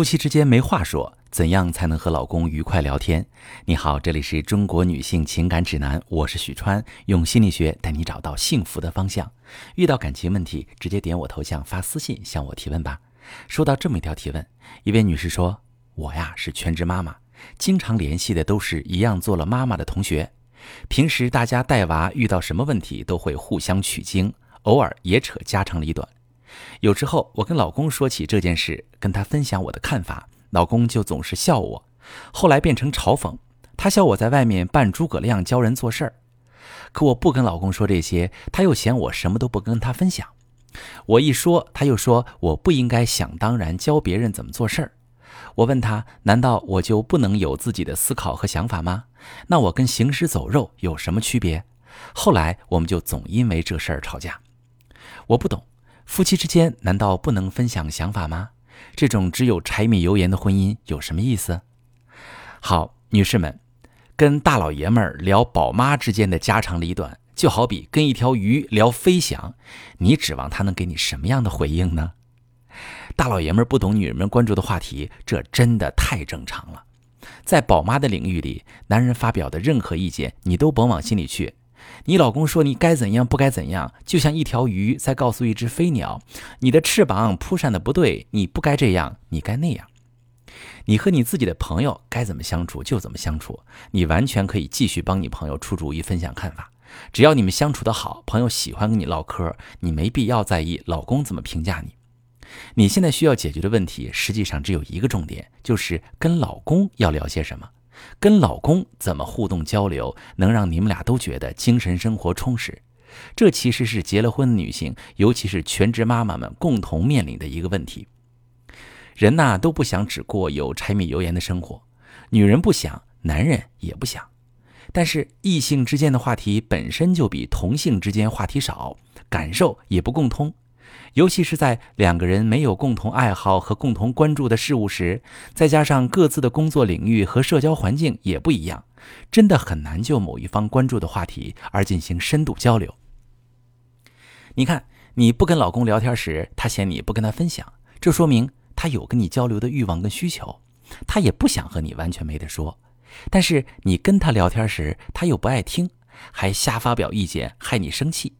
夫妻之间没话说，怎样才能和老公愉快聊天？你好，这里是中国女性情感指南，我是许川，用心理学带你找到幸福的方向。遇到感情问题，直接点我头像发私信向我提问吧。收到这么一条提问，一位女士说：“我呀是全职妈妈，经常联系的都是一样做了妈妈的同学，平时大家带娃遇到什么问题都会互相取经，偶尔也扯家长里短。”有时候我跟老公说起这件事，跟他分享我的看法，老公就总是笑我。后来变成嘲讽，他笑我在外面扮诸葛亮教人做事儿。可我不跟老公说这些，他又嫌我什么都不跟他分享。我一说，他又说我不应该想当然教别人怎么做事儿。我问他，难道我就不能有自己的思考和想法吗？那我跟行尸走肉有什么区别？后来我们就总因为这事儿吵架。我不懂。夫妻之间难道不能分享想法吗？这种只有柴米油盐的婚姻有什么意思？好，女士们，跟大老爷们儿聊宝妈之间的家长里短，就好比跟一条鱼聊飞翔，你指望他能给你什么样的回应呢？大老爷们儿不懂女人们关注的话题，这真的太正常了。在宝妈的领域里，男人发表的任何意见，你都甭往心里去。你老公说你该怎样不该怎样，就像一条鱼在告诉一只飞鸟：“你的翅膀扑扇的不对，你不该这样，你该那样。”你和你自己的朋友该怎么相处就怎么相处，你完全可以继续帮你朋友出主意、分享看法。只要你们相处的好，朋友喜欢跟你唠嗑，你没必要在意老公怎么评价你。你现在需要解决的问题，实际上只有一个重点，就是跟老公要聊些什么。跟老公怎么互动交流，能让你们俩都觉得精神生活充实？这其实是结了婚的女性，尤其是全职妈妈们共同面临的一个问题。人呐都不想只过有柴米油盐的生活，女人不想，男人也不想。但是异性之间的话题本身就比同性之间话题少，感受也不共通。尤其是在两个人没有共同爱好和共同关注的事物时，再加上各自的工作领域和社交环境也不一样，真的很难就某一方关注的话题而进行深度交流。你看，你不跟老公聊天时，他嫌你不跟他分享，这说明他有跟你交流的欲望跟需求，他也不想和你完全没得说。但是你跟他聊天时，他又不爱听，还瞎发表意见，害你生气。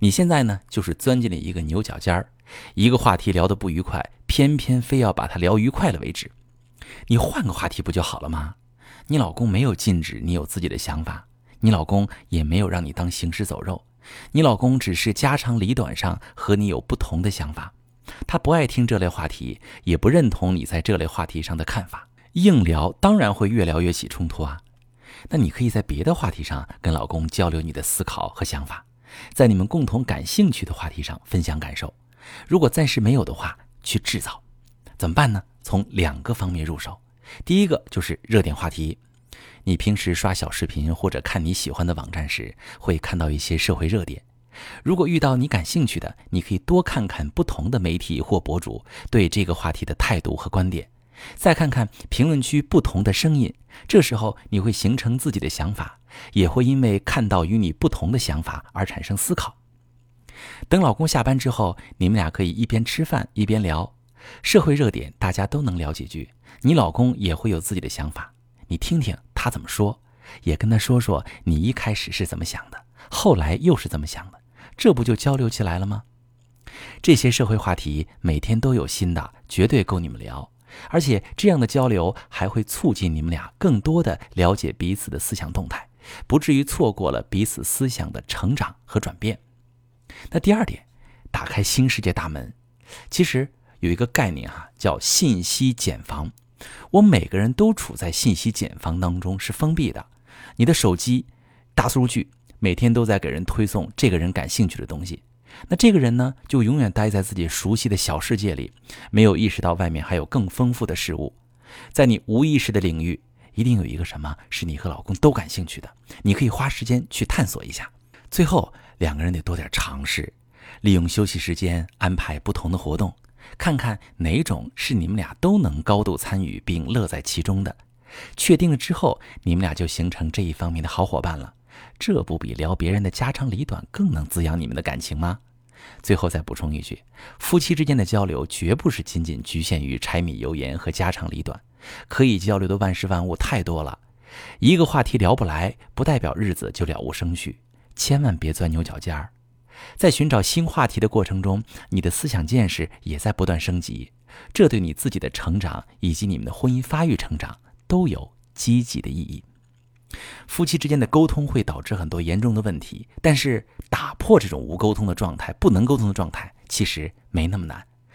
你现在呢，就是钻进了一个牛角尖儿，一个话题聊得不愉快，偏偏非要把它聊愉快了为止。你换个话题不就好了吗？你老公没有禁止你有自己的想法，你老公也没有让你当行尸走肉，你老公只是家长里短上和你有不同的想法，他不爱听这类话题，也不认同你在这类话题上的看法，硬聊当然会越聊越起冲突啊。那你可以在别的话题上跟老公交流你的思考和想法。在你们共同感兴趣的话题上分享感受，如果暂时没有的话，去制造，怎么办呢？从两个方面入手。第一个就是热点话题。你平时刷小视频或者看你喜欢的网站时，会看到一些社会热点。如果遇到你感兴趣的，你可以多看看不同的媒体或博主对这个话题的态度和观点。再看看评论区不同的声音，这时候你会形成自己的想法，也会因为看到与你不同的想法而产生思考。等老公下班之后，你们俩可以一边吃饭一边聊社会热点，大家都能聊几句。你老公也会有自己的想法，你听听他怎么说，也跟他说说你一开始是怎么想的，后来又是怎么想的，这不就交流起来了吗？这些社会话题每天都有新的，绝对够你们聊。而且这样的交流还会促进你们俩更多的了解彼此的思想动态，不至于错过了彼此思想的成长和转变。那第二点，打开新世界大门。其实有一个概念哈，叫信息茧房。我每个人都处在信息茧房当中，是封闭的。你的手机大数据每天都在给人推送这个人感兴趣的东西。那这个人呢，就永远待在自己熟悉的小世界里，没有意识到外面还有更丰富的事物。在你无意识的领域，一定有一个什么是你和老公都感兴趣的，你可以花时间去探索一下。最后，两个人得多点尝试，利用休息时间安排不同的活动，看看哪种是你们俩都能高度参与并乐在其中的。确定了之后，你们俩就形成这一方面的好伙伴了。这不比聊别人的家长里短更能滋养你们的感情吗？最后再补充一句，夫妻之间的交流绝不是仅仅局限于柴米油盐和家长里短，可以交流的万事万物太多了。一个话题聊不来，不代表日子就了无生趣。千万别钻牛角尖儿，在寻找新话题的过程中，你的思想见识也在不断升级，这对你自己的成长以及你们的婚姻发育成长都有积极的意义。夫妻之间的沟通会导致很多严重的问题，但是打破这种无沟通的状态、不能沟通的状态，其实没那么难。